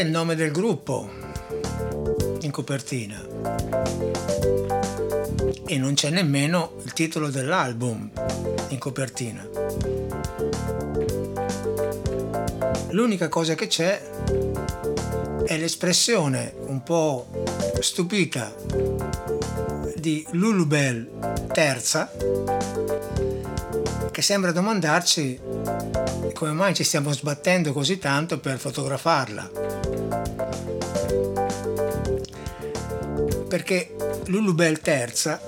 il nome del gruppo in copertina e non c'è nemmeno il titolo dell'album in copertina. L'unica cosa che c'è è l'espressione un po' stupita di Lulubel terza che sembra domandarci come mai ci stiamo sbattendo così tanto per fotografarla. Perché Lulubel terza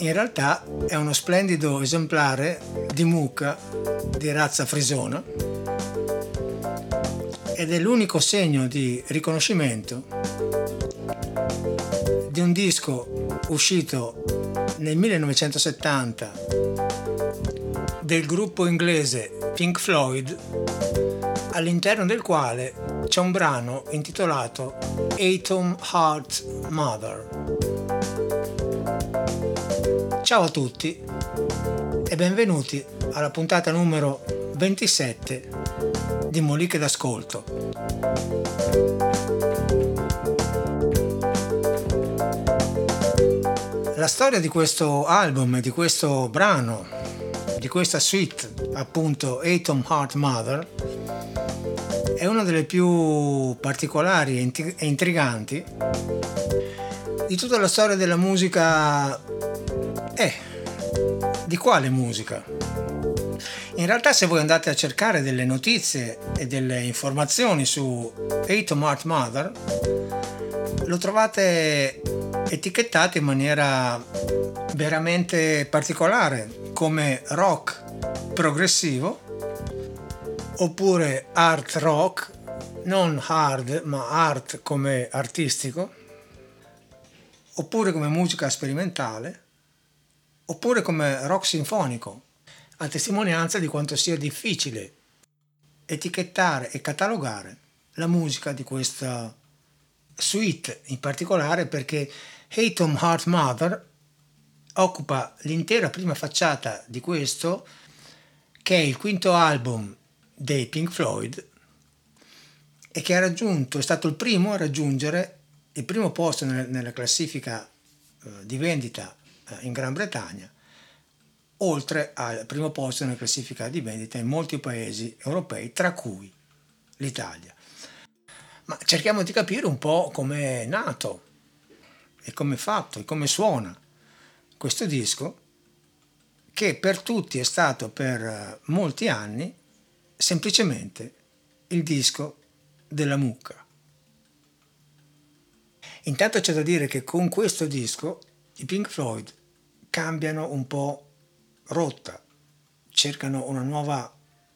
in realtà è uno splendido esemplare di mucca di razza frisona ed è l'unico segno di riconoscimento di un disco uscito nel 1970 del gruppo inglese Pink Floyd all'interno del quale c'è un brano intitolato Atom Heart Mother. Ciao a tutti e benvenuti alla puntata numero 27 di Moliche d'Ascolto. La storia di questo album di questo brano, di questa suite, appunto Atom Heart Mother, una delle più particolari e intriganti di tutta la storia della musica. Eh, di quale musica? In realtà se voi andate a cercare delle notizie e delle informazioni su Atom Heart Mother, lo trovate etichettato in maniera veramente particolare come rock progressivo oppure art rock, non hard ma art come artistico, oppure come musica sperimentale, oppure come rock sinfonico, a testimonianza di quanto sia difficile etichettare e catalogare la musica di questa suite in particolare perché Hatom Heart Mother occupa l'intera prima facciata di questo che è il quinto album dei Pink Floyd e che ha raggiunto, è stato il primo a raggiungere il primo posto nella classifica eh, di vendita eh, in Gran Bretagna, oltre al primo posto nella classifica di vendita in molti paesi europei, tra cui l'Italia. Ma cerchiamo di capire un po' come è nato e come è fatto e come suona questo disco che per tutti è stato per eh, molti anni semplicemente il disco della mucca. Intanto c'è da dire che con questo disco i Pink Floyd cambiano un po' rotta, cercano una nuova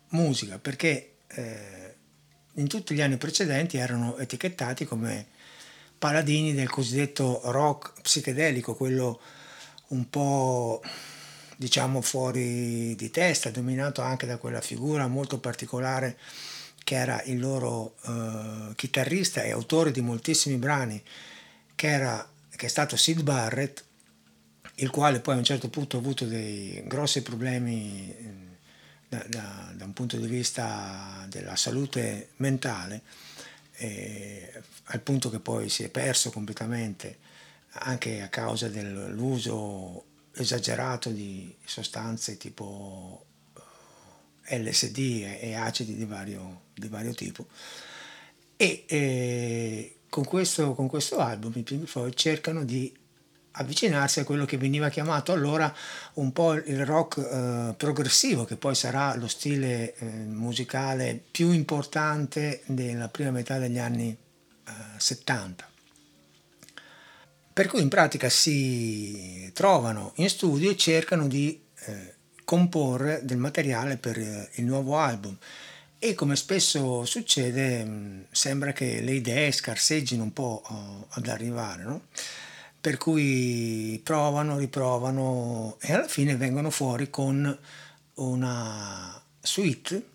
musica perché eh, in tutti gli anni precedenti erano etichettati come paladini del cosiddetto rock psichedelico, quello un po' diciamo fuori di testa, dominato anche da quella figura molto particolare che era il loro uh, chitarrista e autore di moltissimi brani, che, era, che è stato Sid Barrett, il quale poi a un certo punto ha avuto dei grossi problemi da, da, da un punto di vista della salute mentale, eh, al punto che poi si è perso completamente anche a causa dell'uso esagerato di sostanze tipo eh, LSD e acidi di vario, di vario tipo. E eh, con, questo, con questo album i Pink Floyd cercano di avvicinarsi a quello che veniva chiamato allora un po' il rock eh, progressivo, che poi sarà lo stile eh, musicale più importante della prima metà degli anni eh, 70. Per cui in pratica si trovano in studio e cercano di eh, comporre del materiale per eh, il nuovo album e come spesso succede mh, sembra che le idee scarseggino un po' oh, ad arrivare. No? per cui provano, riprovano e alla fine vengono fuori con una suite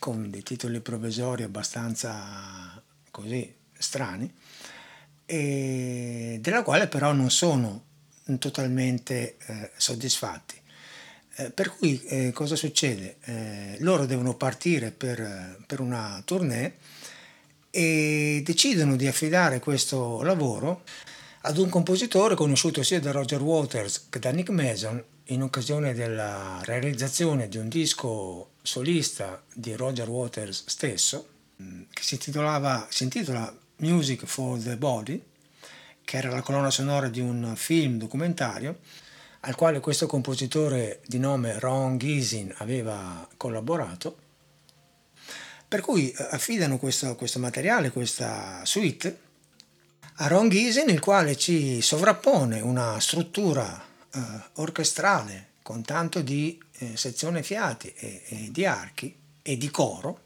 con dei titoli provvisori abbastanza così strani della quale però non sono totalmente eh, soddisfatti. Eh, per cui eh, cosa succede? Eh, loro devono partire per, per, una tournée e decidono di affidare questo lavoro ad un compositore conosciuto sia da Roger Waters che da Nick Mason in occasione della realizzazione di un disco solista di Roger Waters stesso mm, che si, titolava, si intitola Music for the Body che era la colonna sonora di un film documentario al quale questo compositore di nome Ron Gisin aveva collaborato, per cui eh, affidano questo, questo materiale, questa suite, a Ron Gisin, il quale ci sovrappone una struttura eh, orchestrale con tanto di eh, sezione fiati e, e di archi e di coro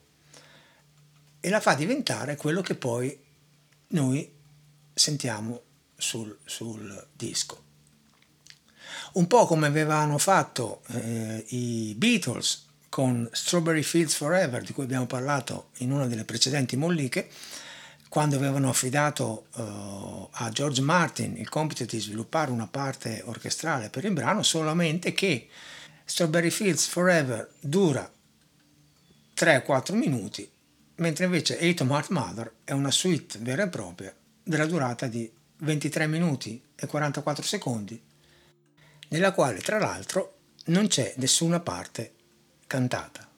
e la fa diventare quello che poi noi sentiamo sul, sul disco. Un po' come avevano fatto eh, i Beatles con Strawberry Fields Forever, di cui abbiamo parlato in una delle precedenti molliche, quando avevano affidato uh, a George Martin il compito di sviluppare una parte orchestrale per il brano, solamente che Strawberry Fields Forever dura 3-4 minuti, mentre invece Atom Heart Mother è una suite vera e propria della durata di 23 minuti e 44 secondi nella quale tra l'altro non c'è nessuna parte cantata.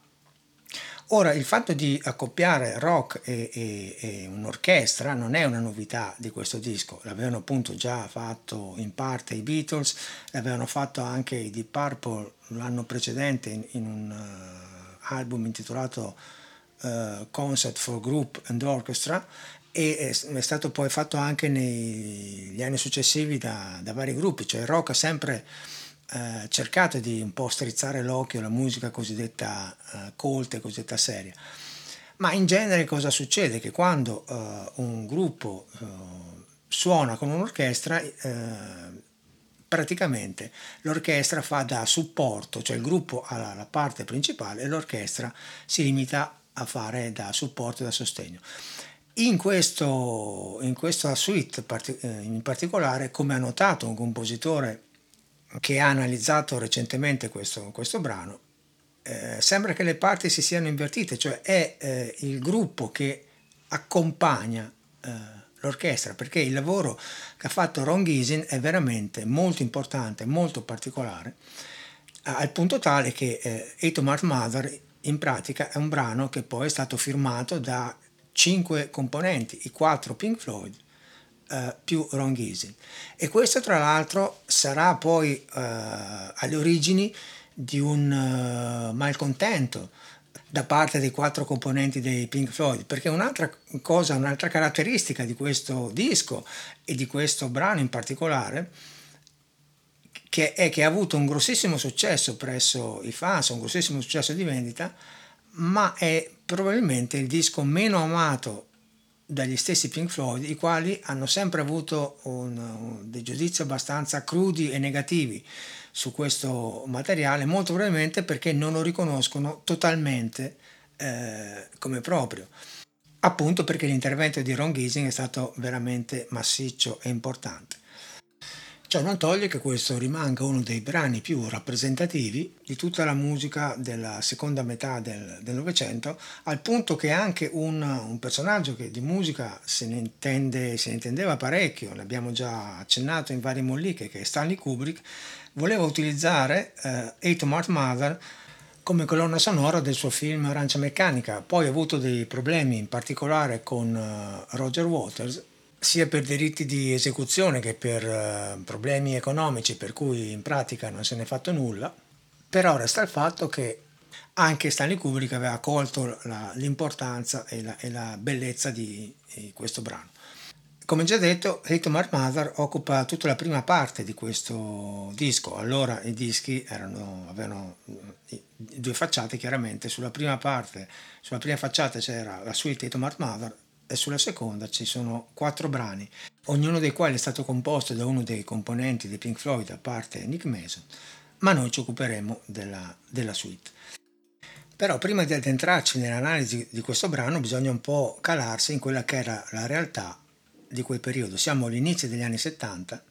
Ora, il fatto di accoppiare rock e, e, e, un'orchestra non è una novità di questo disco, l'avevano appunto già fatto in parte i Beatles, l'avevano fatto anche i Deep Purple l'anno precedente in, in un uh, album intitolato uh, Concept for Group and Orchestra e è stato poi fatto anche negli anni successivi da, da vari gruppi, cioè il rock ha sempre eh, cercato di un po' strizzare l'occhio alla musica cosiddetta eh, colta e cosiddetta seria. Ma in genere cosa succede? Che quando eh, un gruppo eh, suona con un'orchestra, eh, praticamente l'orchestra fa da supporto, cioè il gruppo ha la parte principale e l'orchestra si limita a fare da supporto e da sostegno. In, questo, in questa suite eh, in particolare, come ha notato un compositore che ha analizzato recentemente questo, questo brano, eh, sembra che le parti si siano invertite, cioè è eh, il gruppo che accompagna eh, l'orchestra, perché il lavoro che ha fatto Ron Gisin è veramente molto importante, molto particolare, al punto tale che eh, Atom Heart Mother in pratica è un brano che poi è stato firmato da cinque componenti, i quattro Pink Floyd eh, più Ron Gisin. E questo tra l'altro sarà poi eh, alle origini di un uh, malcontento da parte dei quattro componenti dei Pink Floyd, perché un'altra cosa, un'altra caratteristica di questo disco e di questo brano in particolare, che è che ha avuto un grossissimo successo presso i fans, un grossissimo successo di vendita, ma è probabilmente il disco meno amato dagli stessi Pink Floyd, i quali hanno sempre avuto un, un, dei giudizi abbastanza crudi e negativi su questo materiale, molto probabilmente perché non lo riconoscono totalmente eh, come proprio. Appunto perché l'intervento di Ron Gising è stato veramente massiccio e importante. Ciò non toglie che questo rimanga uno dei brani più rappresentativi di tutta la musica della seconda metà del Novecento, al punto che anche un, un, personaggio che di musica se ne, intende, se ne intendeva parecchio, l'abbiamo già accennato in varie molliche, che è Stanley Kubrick, voleva utilizzare eh, Atom Heart Mother come colonna sonora del suo film Arancia Meccanica. Poi ha avuto dei problemi in particolare con uh, Roger Waters sia per diritti di esecuzione che per uh, problemi economici per cui in pratica non se ne è fatto nulla, però resta il fatto che anche Stanley Kubrick aveva colto la, l'importanza e la, e la bellezza di, di, questo brano. Come già detto, Hate Mark Mother occupa tutta la prima parte di questo disco. Allora i dischi erano, avevano due facciate chiaramente. Sulla prima parte, sulla prima facciata c'era la suite Hate Mark Mother e sulla seconda ci sono quattro brani, ognuno dei quali è stato composto da uno dei componenti di Pink Floyd, a parte Nick Mason, ma noi ci occuperemo della, della suite. Però prima di addentrarci nell'analisi di questo brano bisogna un po' calarsi in quella che era la realtà di quel periodo. Siamo all'inizio degli anni 70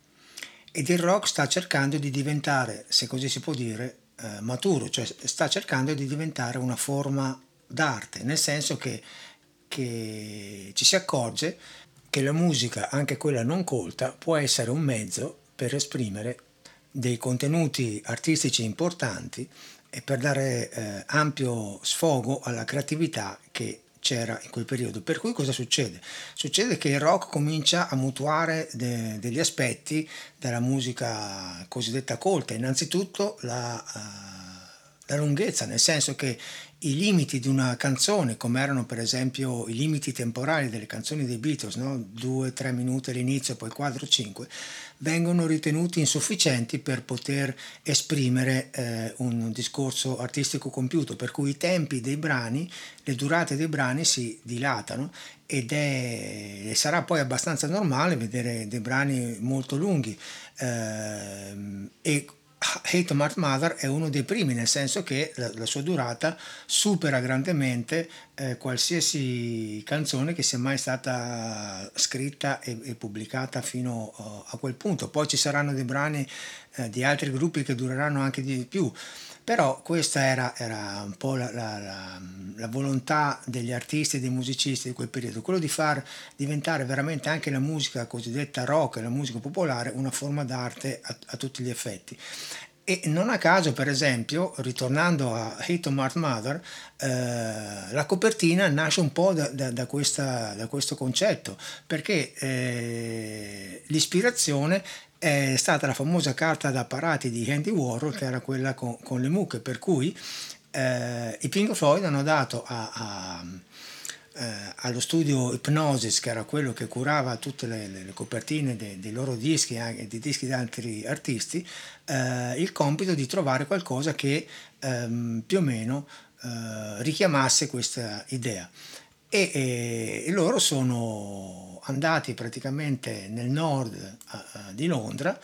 ed il rock sta cercando di diventare, se così si può dire, eh, maturo, cioè sta cercando di diventare una forma d'arte, nel senso che, che ci si accorge che la musica, anche quella non colta, può essere un mezzo per esprimere dei contenuti artistici importanti e per dare eh, ampio sfogo alla creatività che c'era in quel periodo. Per cui cosa succede? Succede che il rock comincia a mutuare de- degli aspetti della musica cosiddetta colta, innanzitutto la, uh, la lunghezza, nel senso che i limiti di una canzone, come erano per esempio i limiti temporali delle canzoni dei Beatles, no? 2-3 minuti all'inizio, poi 4-5, vengono ritenuti insufficienti per poter esprimere eh, un discorso artistico compiuto, per cui i tempi dei brani, le durate dei brani si dilatano ed è, sarà poi abbastanza normale vedere dei brani molto lunghi eh, e Hate Mart Mother è uno dei primi, nel senso che la, la sua durata supera grandemente eh, qualsiasi canzone che sia mai stata scritta e, e pubblicata fino uh, a quel punto. Poi ci saranno dei brani eh, di altri gruppi che dureranno anche di più. Però questa era, era un po' la, la, la, la, volontà degli artisti e dei musicisti di quel periodo, quello di far diventare veramente anche la musica cosiddetta rock, la musica popolare, una forma d'arte a, a tutti gli effetti. E non a caso, per esempio, ritornando a Hate on Mart Mother, eh, la copertina nasce un po' da, da, da, questa, da questo concetto, perché eh, l'ispirazione è stata la famosa carta da parati di Andy Warhol, che era quella con, con le mucche, per cui eh, i Pink Floyd hanno dato a, a, eh, allo studio Hypnosis, che era quello che curava tutte le, le, copertine dei, dei, loro dischi e dei dischi di altri artisti, eh, il compito di trovare qualcosa che ehm, più o meno eh, richiamasse questa idea. E, e, loro sono andati praticamente nel nord uh, di Londra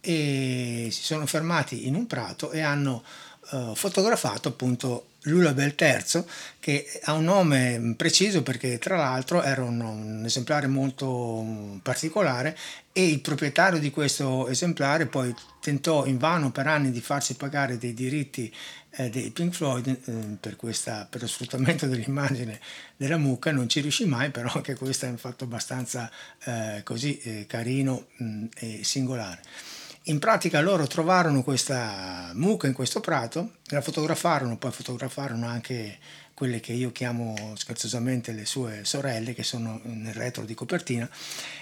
e si sono fermati in un prato e hanno uh, fotografato appunto Lulabel III che ha un nome preciso perché tra l'altro era un, un, esemplare molto particolare e il proprietario di questo esemplare poi tentò invano per anni di farsi pagare dei diritti eh, dei Pink Floyd eh, per, questa, per, lo sfruttamento dell'immagine della mucca. Non ci riuscì mai però anche questo è un fatto abbastanza eh, così eh, carino mh, e singolare in pratica loro trovarono questa mucca in questo prato la fotografarono poi fotografarono anche quelle che io chiamo scherzosamente le sue sorelle che sono nel retro di copertina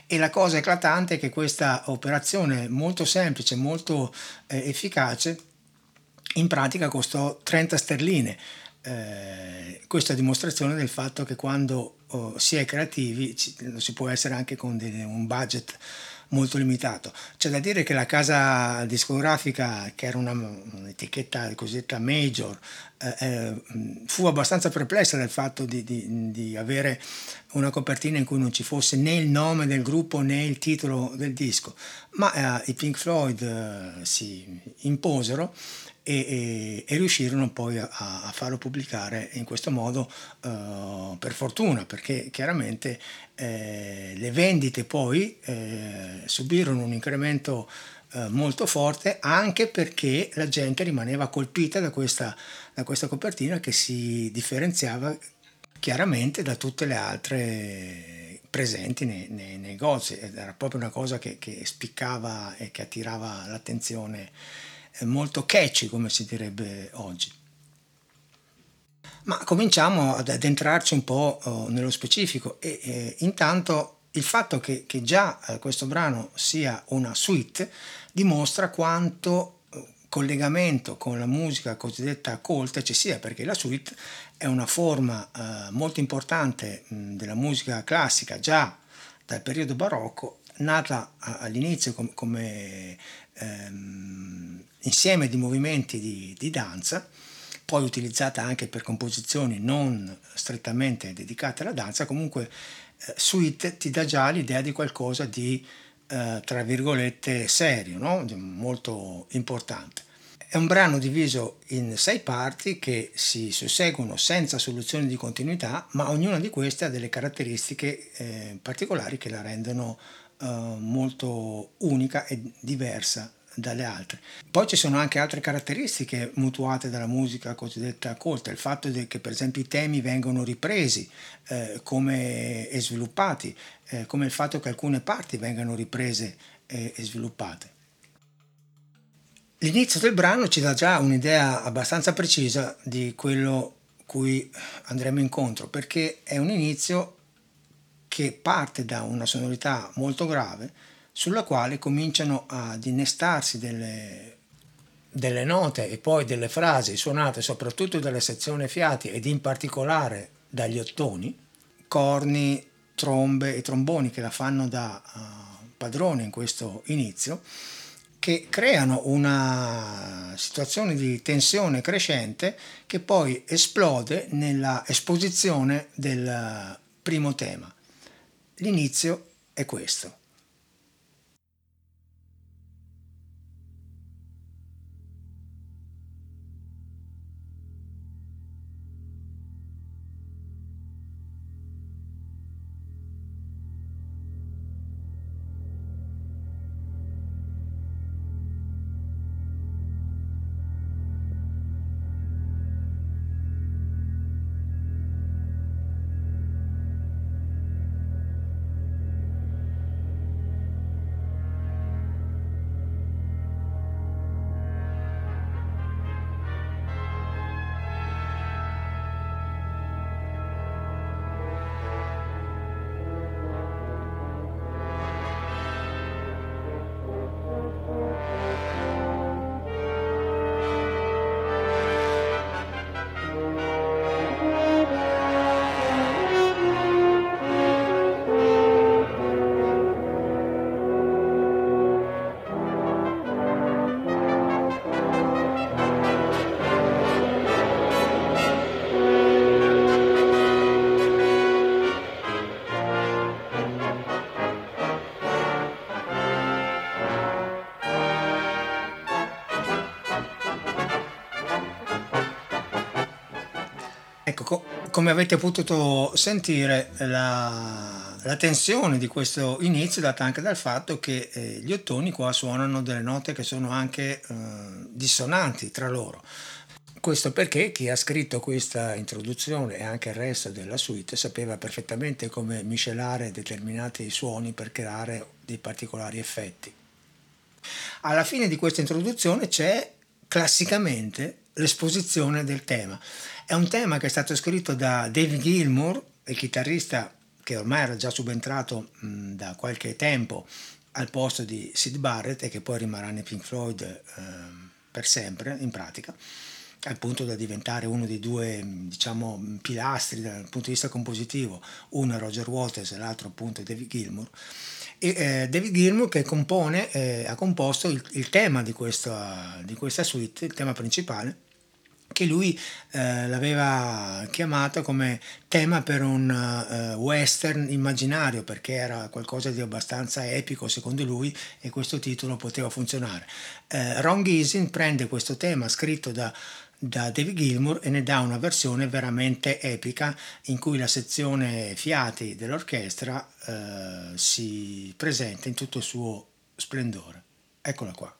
e la cosa eclatante è che questa operazione molto semplice molto eh, efficace in pratica costò 30 sterline. Eh, questa è dimostrazione del fatto che quando oh, si è creativi ci, si può essere anche con dei, un budget molto limitato. C'è da dire che la casa discografica, che era una, un'etichetta cosiddetta major, eh, eh, fu abbastanza perplessa del fatto di, di, di, avere una copertina in cui non ci fosse né il nome del gruppo né il titolo del disco, ma eh, i Pink Floyd eh, si imposero e, e, e riuscirono poi a, a, farlo pubblicare in questo modo uh, per fortuna perché chiaramente eh, le vendite poi eh, subirono un incremento eh, molto forte anche perché la gente rimaneva colpita da questa, da questa copertina che si differenziava chiaramente da tutte le altre presenti nei, nei negozi era proprio una cosa che, che spiccava e che attirava l'attenzione molto catchy come si direbbe oggi. Ma cominciamo ad addentrarci un po' oh, nello specifico e eh, intanto il fatto che, che già eh, questo brano sia una suite dimostra quanto eh, collegamento con la musica cosiddetta colta ci sia perché la suite è una forma eh, molto importante mh, della musica classica già dal periodo barocco nata all'inizio com- come ehm, insieme di movimenti di, di, danza, poi utilizzata anche per composizioni non strettamente dedicate alla danza, comunque eh, suite ti dà già l'idea di qualcosa di, eh, tra virgolette, serio, no? molto importante. È un brano diviso in sei parti che si susseguono senza soluzione di continuità, ma ognuna di queste ha delle caratteristiche eh, particolari che la rendono eh, molto unica e diversa dalle altre. Poi ci sono anche altre caratteristiche mutuate dalla musica cosiddetta colta, il fatto che per esempio i temi vengono ripresi eh, come, e sviluppati, eh, come il fatto che alcune parti vengano riprese e, e sviluppate. L'inizio del brano ci dà già un'idea abbastanza precisa di quello cui andremo incontro, perché è un inizio che parte da una sonorità molto grave, sulla quale cominciano ad innestarsi delle, delle note e poi delle frasi suonate soprattutto dalle sezioni fiati ed in particolare dagli ottoni, corni, trombe e tromboni che la fanno da uh, padrone in questo inizio, che creano una situazione di tensione crescente che poi esplode nella esposizione del primo tema. L'inizio è questo. Come avete potuto sentire, la, la, tensione di questo inizio è data anche dal fatto che eh, gli ottoni qua suonano delle note che sono anche eh, dissonanti tra loro. Questo perché chi ha scritto questa introduzione e anche il resto della suite sapeva perfettamente come miscelare determinati suoni per creare dei particolari effetti. Alla fine di questa introduzione c'è classicamente l'esposizione del tema è un tema che è stato scritto da David Gilmour, il chitarrista che ormai era già subentrato mh, da qualche tempo al posto di Sid Barrett e che poi rimarrà nei Pink Floyd eh, per sempre in pratica al punto da diventare uno dei due diciamo, pilastri dal punto di vista compositivo, uno è Roger Waters e l'altro appunto è David Gilmour. E, eh, David Gilmour che compone, eh, ha composto il, il tema di questa, di questa suite, il tema principale, che lui eh, l'aveva chiamato come tema per un uh, western immaginario perché era qualcosa di abbastanza epico secondo lui e questo titolo poteva funzionare. Eh, Ron Gisin prende questo tema scritto da, da David Gilmour e ne dà una versione veramente epica in cui la sezione fiati dell'orchestra eh, si presenta in tutto il suo splendore. Eccola qua.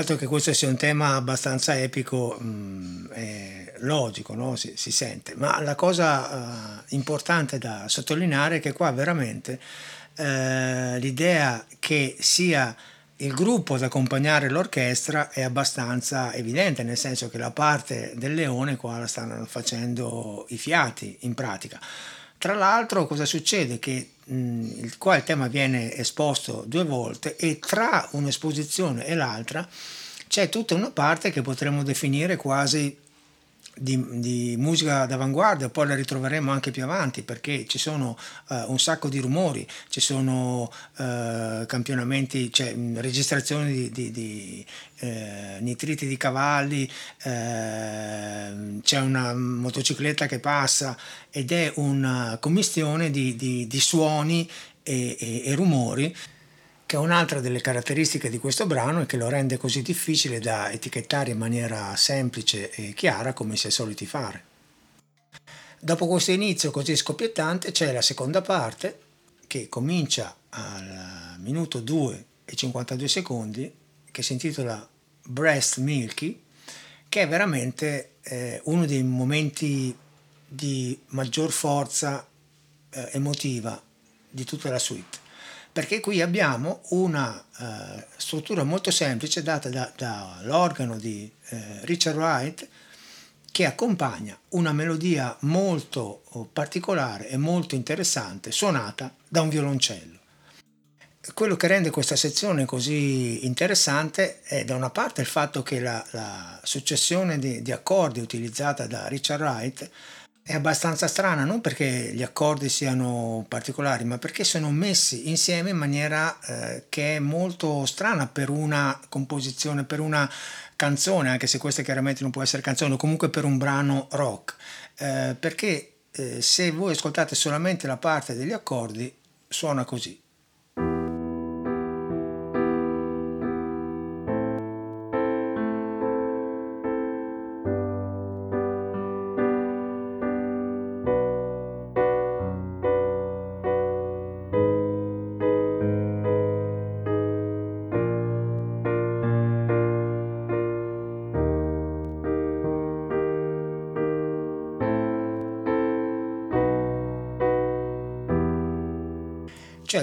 Fatto che questo sia un tema abbastanza epico mh, mm, è logico, no? si, si, sente, ma la cosa uh, importante da sottolineare è che qua veramente uh, l'idea che sia il gruppo ad accompagnare l'orchestra è abbastanza evidente, nel senso che la parte del leone qua la stanno facendo i fiati in pratica. Tra l'altro cosa succede? Che mh, qua il tema viene esposto due volte e tra un'esposizione e l'altra c'è tutta una parte che potremmo definire quasi di, di, musica d'avanguardia, poi la ritroveremo anche più avanti perché ci sono uh, un sacco di rumori, ci sono uh, campionamenti, cioè registrazioni di, di, di eh, nitriti di cavalli, eh, c'è una motocicletta che passa ed è una commistione di, suoni e, e, e rumori che è un'altra delle caratteristiche di questo brano e che lo rende così difficile da etichettare in maniera semplice e chiara come si è soliti fare. Dopo questo inizio così scoppiettante c'è la seconda parte che comincia al minuto 2 e 52 secondi che si intitola Breast Milky che è veramente eh, uno dei momenti di maggior forza eh, emotiva di tutta la suite perché qui abbiamo una uh, struttura molto semplice data da, dall'organo di uh, Richard Wright che accompagna una melodia molto oh, particolare e molto interessante suonata da un violoncello. Quello che rende questa sezione così interessante è da una parte il fatto che la, la successione di, di accordi utilizzata da Richard Wright è abbastanza strana, non perché gli accordi siano particolari, ma perché sono messi insieme in maniera eh, che è molto strana per una composizione, per una canzone, anche se questa chiaramente non può essere canzone, comunque per un brano rock. Eh, perché eh, se voi ascoltate solamente la parte degli accordi, suona così.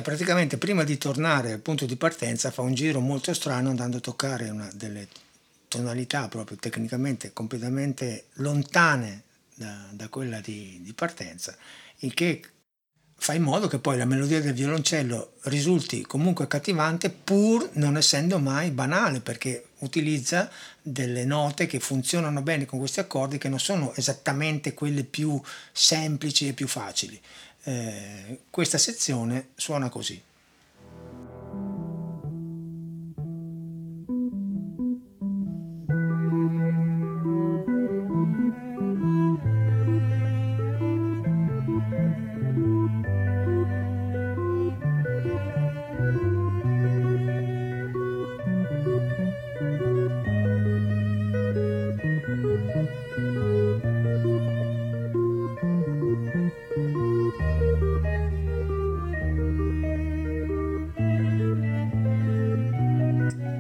Praticamente prima di tornare al punto di partenza fa un giro molto strano andando a toccare una delle tonalità proprio tecnicamente completamente lontane da, da quella di, di partenza, il che fa in modo che poi la melodia del violoncello risulti comunque accattivante pur non essendo mai banale perché utilizza delle note che funzionano bene con questi accordi che non sono esattamente quelle più semplici e più facili eh, questa sezione suona così.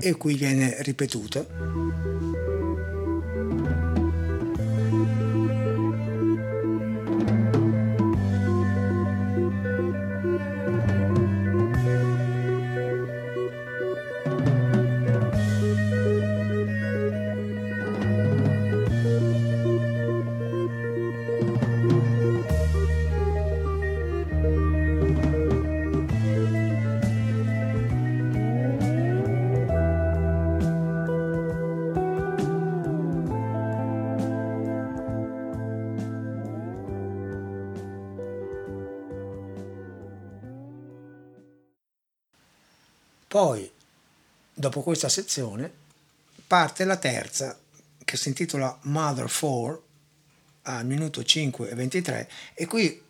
E qui viene ripetuto. Poi, dopo questa sezione, parte la terza che si intitola Mother 4 al minuto 5 e 23 e qui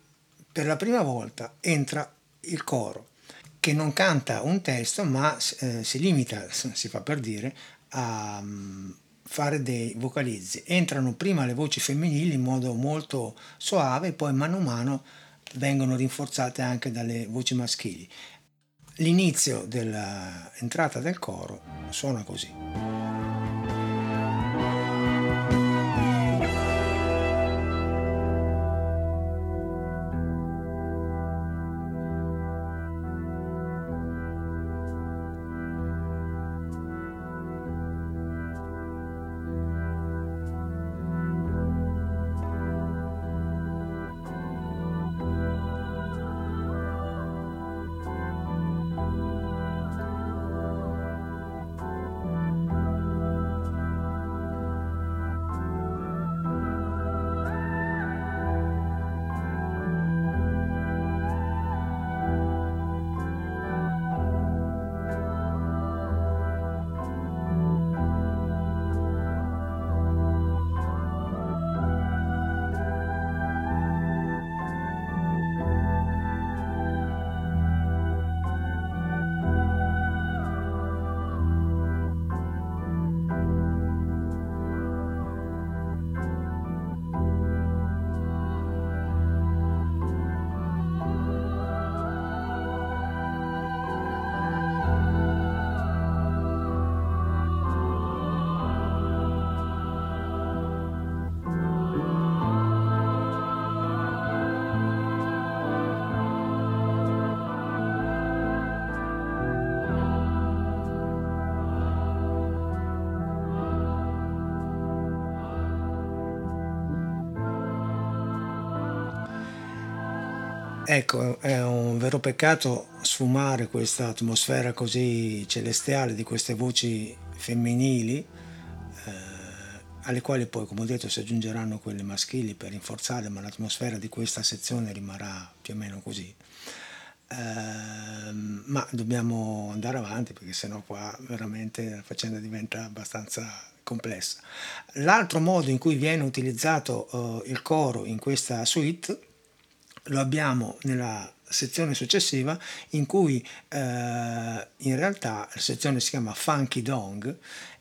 per la prima volta entra il coro che non canta un testo ma eh, si limita, si fa per dire, a um, fare dei vocalizzi. Entrano prima le voci femminili in modo molto soave poi mano a mano vengono rinforzate anche dalle voci maschili l'inizio dell'entrata del coro suona così. Ecco, è un vero peccato sfumare questa atmosfera così celestiale di queste voci femminili, eh, alle quali poi, come ho detto, si aggiungeranno quelle maschili per rinforzare, ma l'atmosfera di questa sezione rimarrà più o meno così. Eh, ma dobbiamo andare avanti perché sennò qua veramente la faccenda diventa abbastanza complessa. L'altro modo in cui viene utilizzato eh, il coro in questa suite lo abbiamo nella sezione successiva in cui eh, in realtà la sezione si chiama Funky Dong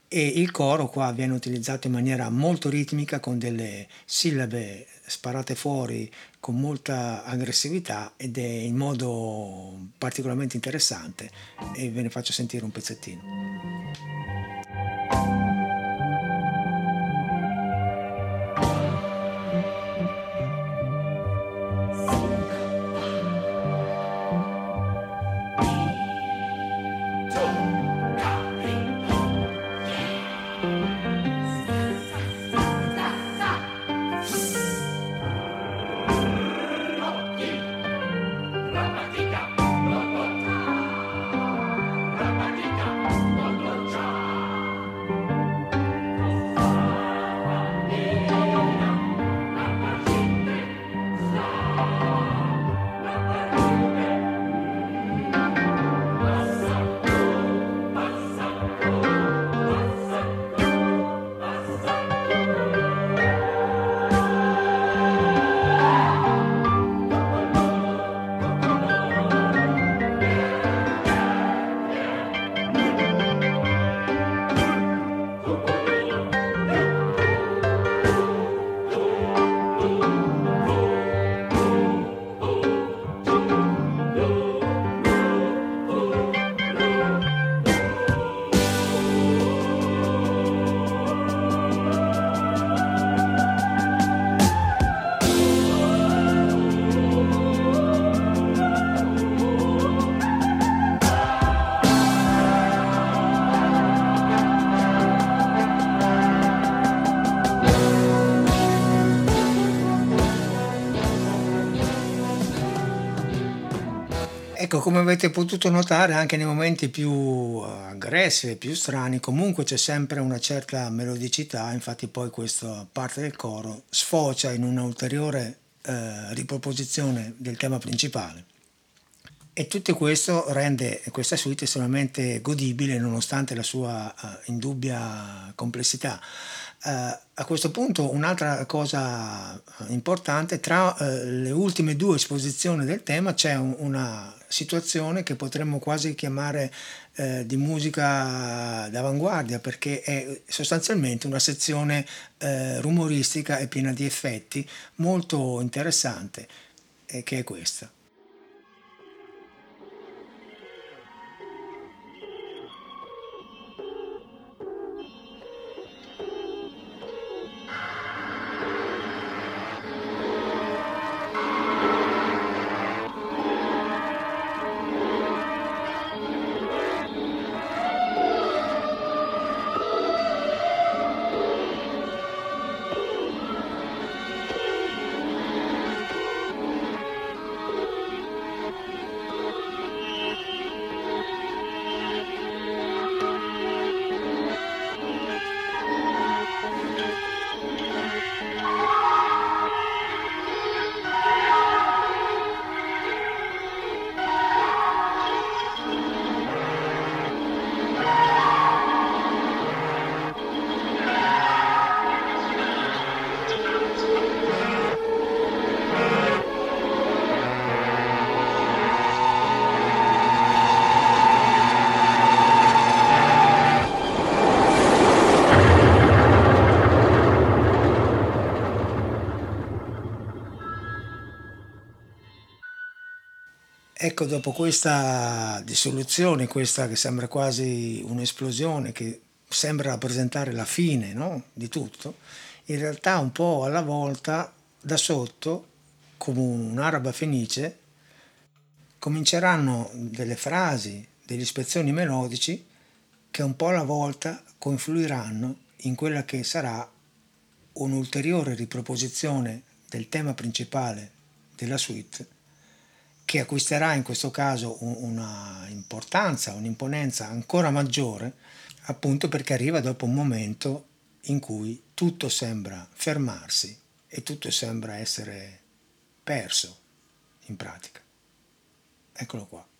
e il coro qua viene utilizzato in maniera molto ritmica con delle sillabe sparate fuori con molta aggressività ed è in modo particolarmente interessante e ve ne faccio sentire un pezzettino. Ecco, come avete potuto notare, anche nei momenti più eh, aggressi più strani, comunque c'è sempre una certa melodicità, infatti poi questa parte del coro sfocia in un'ulteriore eh, riproposizione del tema principale. E tutto questo rende questa suite estremamente godibile nonostante la sua uh, indubbia complessità. Uh, a questo punto un'altra cosa importante, tra uh, le ultime due esposizioni del tema c'è un, una situazione che potremmo quasi chiamare uh, di musica d'avanguardia perché è sostanzialmente una sezione rumoristica e piena di effetti molto interessante, che è questa. Ecco, dopo questa dissoluzione, questa che sembra quasi un'esplosione, che sembra rappresentare la fine no? di tutto, in realtà un po' alla volta da sotto, come un'araba fenice, cominceranno delle frasi, degli spezzoni melodici che un po' alla volta confluiranno in quella che sarà un'ulteriore riproposizione del tema principale della suite che acquisterà in questo caso una importanza, un'imponenza ancora maggiore, appunto perché arriva dopo un momento in cui tutto sembra fermarsi e tutto sembra essere perso in pratica. Eccolo qua.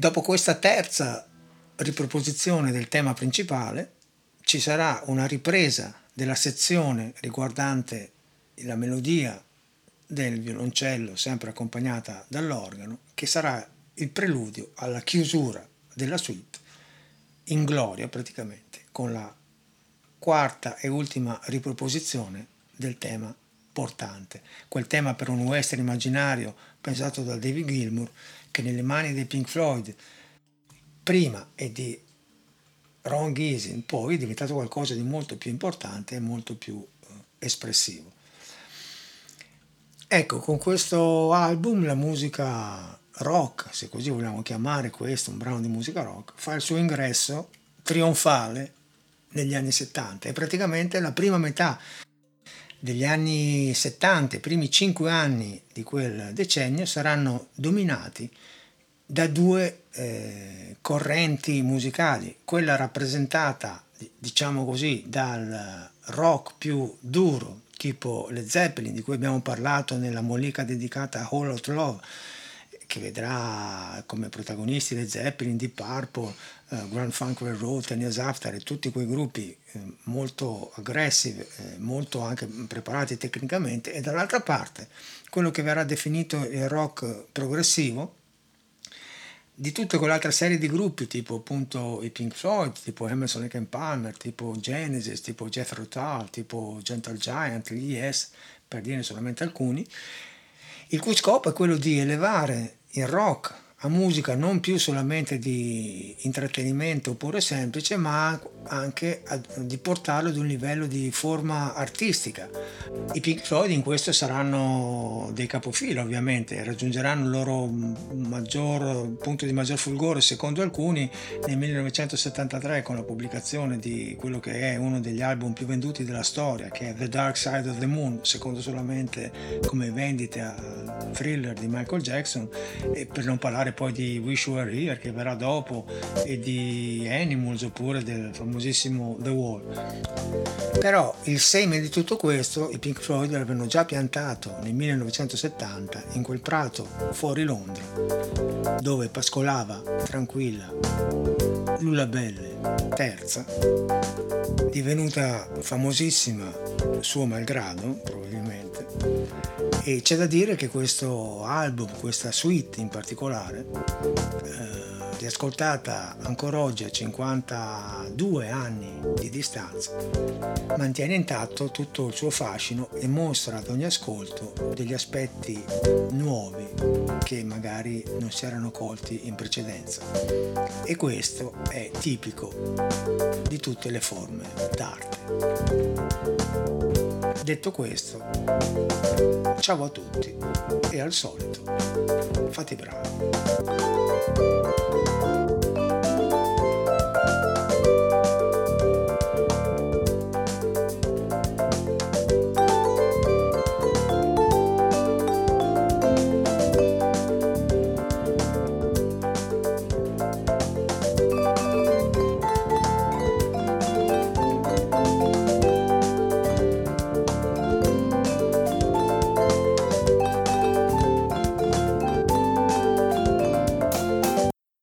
Dopo questa terza riproposizione del tema principale ci sarà una ripresa della sezione riguardante la melodia del violoncello sempre accompagnata dall'organo che sarà il preludio alla chiusura della suite in gloria praticamente con la quarta e ultima riproposizione del tema portante, quel tema per un western immaginario pensato da David Gilmour che nelle mani dei Pink Floyd prima e di Ron Giesin poi è diventato qualcosa di molto più importante e molto più eh, espressivo. Ecco, con questo album la musica rock, se così vogliamo chiamare questo, un brano di musica rock, fa il suo ingresso trionfale negli anni 70 e praticamente la prima metà degli anni 70, i primi cinque anni di quel decennio saranno dominati da due eh, correnti musicali, quella rappresentata, diciamo così, dal rock più duro, tipo le Zeppelin, di cui abbiamo parlato nella mollica dedicata a Hall of Love, che vedrà come protagonisti le Zeppelin, Deep Purple, uh, Grand Funk Railroad, Ten Years After e tutti quei gruppi eh, molto aggressivi, eh, molto anche preparati tecnicamente, e dall'altra parte quello che verrà definito il rock progressivo, di tutta quell'altra serie di gruppi, tipo appunto i Pink Floyd, tipo Emerson Lake Palmer, tipo Genesis, tipo Jethro Tull, tipo Gentle Giant, gli Yes, per dire solamente alcuni, il cui scopo è quello di elevare il rock a musica non più solamente di intrattenimento pure semplice, ma anche a, di portarlo ad un livello di forma artistica. I Pink Floyd in questo saranno dei capofila, ovviamente, raggiungeranno il loro maggior, punto di maggior fulgore, secondo alcuni, nel 1973 con la pubblicazione di quello che è uno degli album più venduti della storia, che è The Dark Side of the Moon, secondo solamente come vendite a thriller di Michael Jackson, e per non parlare parlare poi di Wish You Were Here che verrà dopo e di Animals oppure del famosissimo The Wall. Però il seme di tutto questo i Pink Floyd l'avevano già piantato nel 1970 in quel prato fuori Londra dove pascolava tranquilla Lula Belle terza divenuta famosissima suo malgrado probabilmente e c'è da dire che questo album, questa suite in particolare, eh, riascoltata ancora oggi a 52 anni di distanza, mantiene intatto tutto il suo fascino e mostra ad ogni ascolto degli aspetti nuovi che magari non si erano colti in precedenza. E questo è tipico di tutte le forme d'arte. Detto questo, ciao a tutti e al solito, fate bravi.